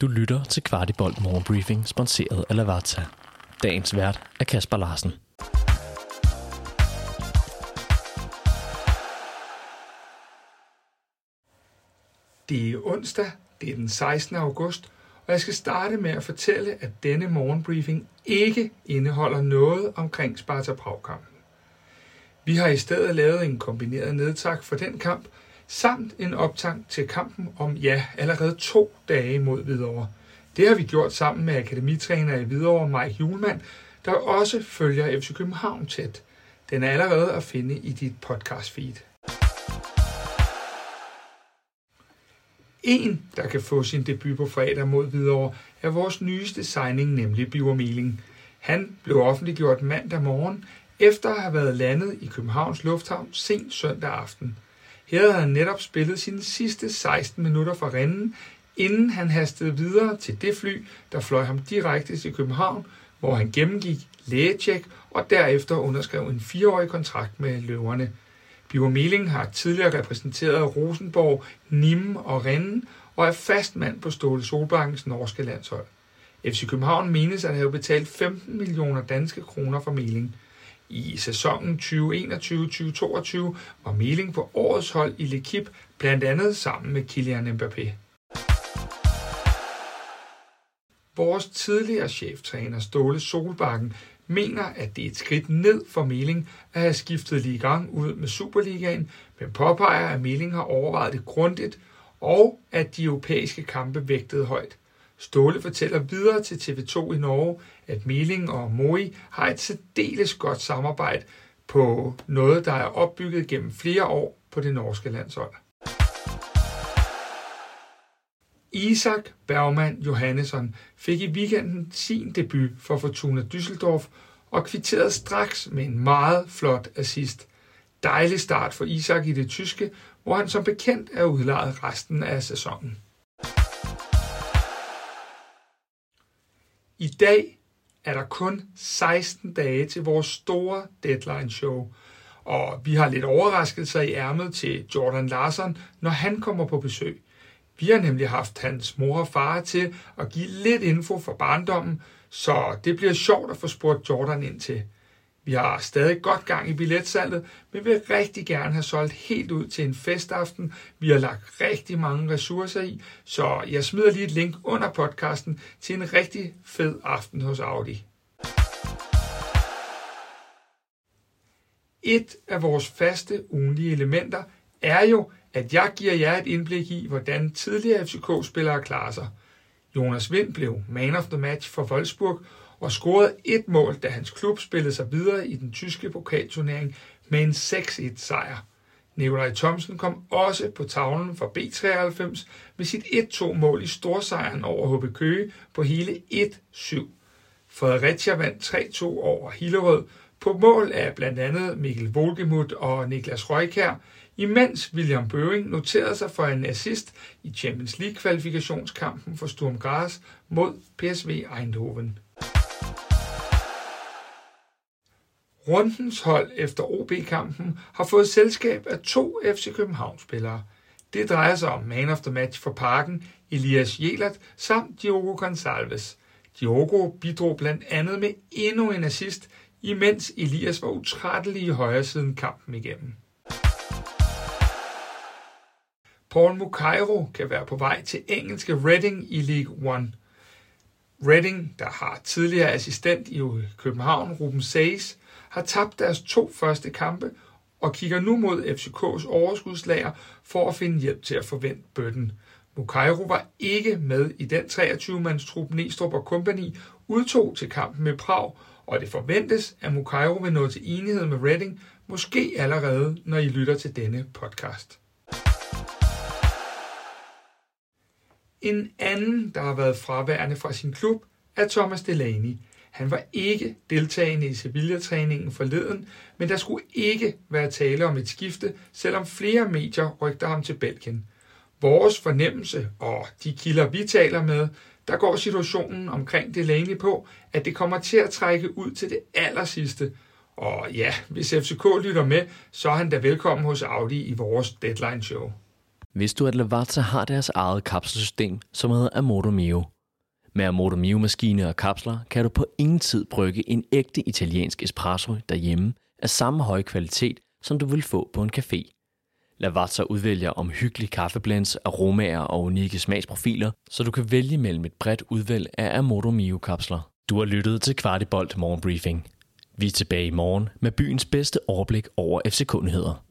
Du lytter til Kvartibolt Morgenbriefing, sponsoreret af Lavazza. Dagens vært er Kasper Larsen. Det er onsdag, det er den 16. august, og jeg skal starte med at fortælle, at denne morgenbriefing ikke indeholder noget omkring Sparta Prag-kampen. Vi har i stedet lavet en kombineret nedtak for den kamp, samt en optang til kampen om, ja, allerede to dage mod Hvidovre. Det har vi gjort sammen med akademitræner i Hvidovre, Mike Julemand, der også følger FC København tæt. Den er allerede at finde i dit podcast feed. En, der kan få sin debut på fredag mod Hvidovre, er vores nyeste signing, nemlig Biver Meling. Han blev offentliggjort mandag morgen, efter at have været landet i Københavns Lufthavn sent søndag aften. Her havde han netop spillet sine sidste 16 minutter for renden, inden han hastede videre til det fly, der fløj ham direkte til København, hvor han gennemgik lægetjek og derefter underskrev en fireårig kontrakt med løverne. Biver Meling har tidligere repræsenteret Rosenborg, Nim og Rennen og er fast mand på Ståle Solbakkens norske landshold. FC København menes at have betalt 15 millioner danske kroner for Meling. I sæsonen 2021-2022 var Meling på årets hold i L'Equipe, blandt andet sammen med Kylian Mbappé. Vores tidligere cheftræner Ståle Solbakken mener, at det er et skridt ned for Meling at have skiftet Ligang ud med Superligaen, men påpeger, at Meling har overvejet det grundigt, og at de europæiske kampe vægtede højt. Ståle fortæller videre til TV2 i Norge, at Meling og Moi har et særdeles godt samarbejde på noget, der er opbygget gennem flere år på det norske landshold. Isak Bergman Johannesson fik i weekenden sin debut for Fortuna Düsseldorf og kvitterede straks med en meget flot assist. Dejlig start for Isak i det tyske, hvor han som bekendt er udlejet resten af sæsonen. I dag er der kun 16 dage til vores store deadline show, og vi har lidt overraskelser i ærmet til Jordan Larsen, når han kommer på besøg. Vi har nemlig haft hans mor og far til at give lidt info for barndommen, så det bliver sjovt at få spurgt Jordan ind til. Vi har stadig godt gang i billetsalget, men vil rigtig gerne have solgt helt ud til en festaften. Vi har lagt rigtig mange ressourcer i, så jeg smider lige et link under podcasten til en rigtig fed aften hos Audi. Et af vores faste ugenlige elementer er jo, at jeg giver jer et indblik i, hvordan tidligere FCK-spillere klarer sig. Jonas Vind blev man of the match for Wolfsburg og scorede et mål, da hans klub spillede sig videre i den tyske pokalturnering med en 6-1 sejr. Nikolaj Thomsen kom også på tavlen for B93 med sit 1-2 mål i storsejren over HB Køge på hele 1-7. Fredericia vandt 3-2 over Hillerød på mål af blandt andet Mikkel Volgemuth og Niklas Røykær, imens William Bøving noterede sig for en assist i Champions League-kvalifikationskampen for Sturm Graz mod PSV Eindhoven. Rundens hold efter OB-kampen har fået selskab af to FC København-spillere. Det drejer sig om man of the match for parken, Elias Jelert samt Diogo Gonçalves. Diogo bidrog blandt andet med endnu en assist, imens Elias var utrættelig i højre siden kampen igennem. Paul Mukairo kan være på vej til engelske Reading i League One. Reading, der har tidligere assistent i København, Ruben Says, har tabt deres to første kampe og kigger nu mod FCK's overskudslager for at finde hjælp til at forvente bøtten. Mukairo var ikke med i den 23-mands trup Næstrup og Company udtog til kampen med Prag, og det forventes, at Mukairo vil nå til enighed med Reading, måske allerede, når I lytter til denne podcast. En anden, der har været fraværende fra sin klub, er Thomas Delaney. Han var ikke deltagende i Sevilla-træningen forleden, men der skulle ikke være tale om et skifte, selvom flere medier rygter ham til Belgien. Vores fornemmelse og de kilder, vi taler med, der går situationen omkring Delaney på, at det kommer til at trække ud til det aller sidste. Og ja, hvis FCK lytter med, så er han da velkommen hos Audi i vores deadline show. Vidste du, at Lavazza har deres eget kapselsystem, som hedder Amorto Mio? Med Amorto Mio-maskiner og kapsler kan du på ingen tid brygge en ægte italiensk espresso derhjemme af samme høje kvalitet, som du vil få på en café. Lavazza udvælger omhyggelig kaffeblends, aromaer og unikke smagsprofiler, så du kan vælge mellem et bredt udvalg af Amoto Mio-kapsler. Du har lyttet til Kvartibolt Morgenbriefing. Vi er tilbage i morgen med byens bedste overblik over FC-kundigheder.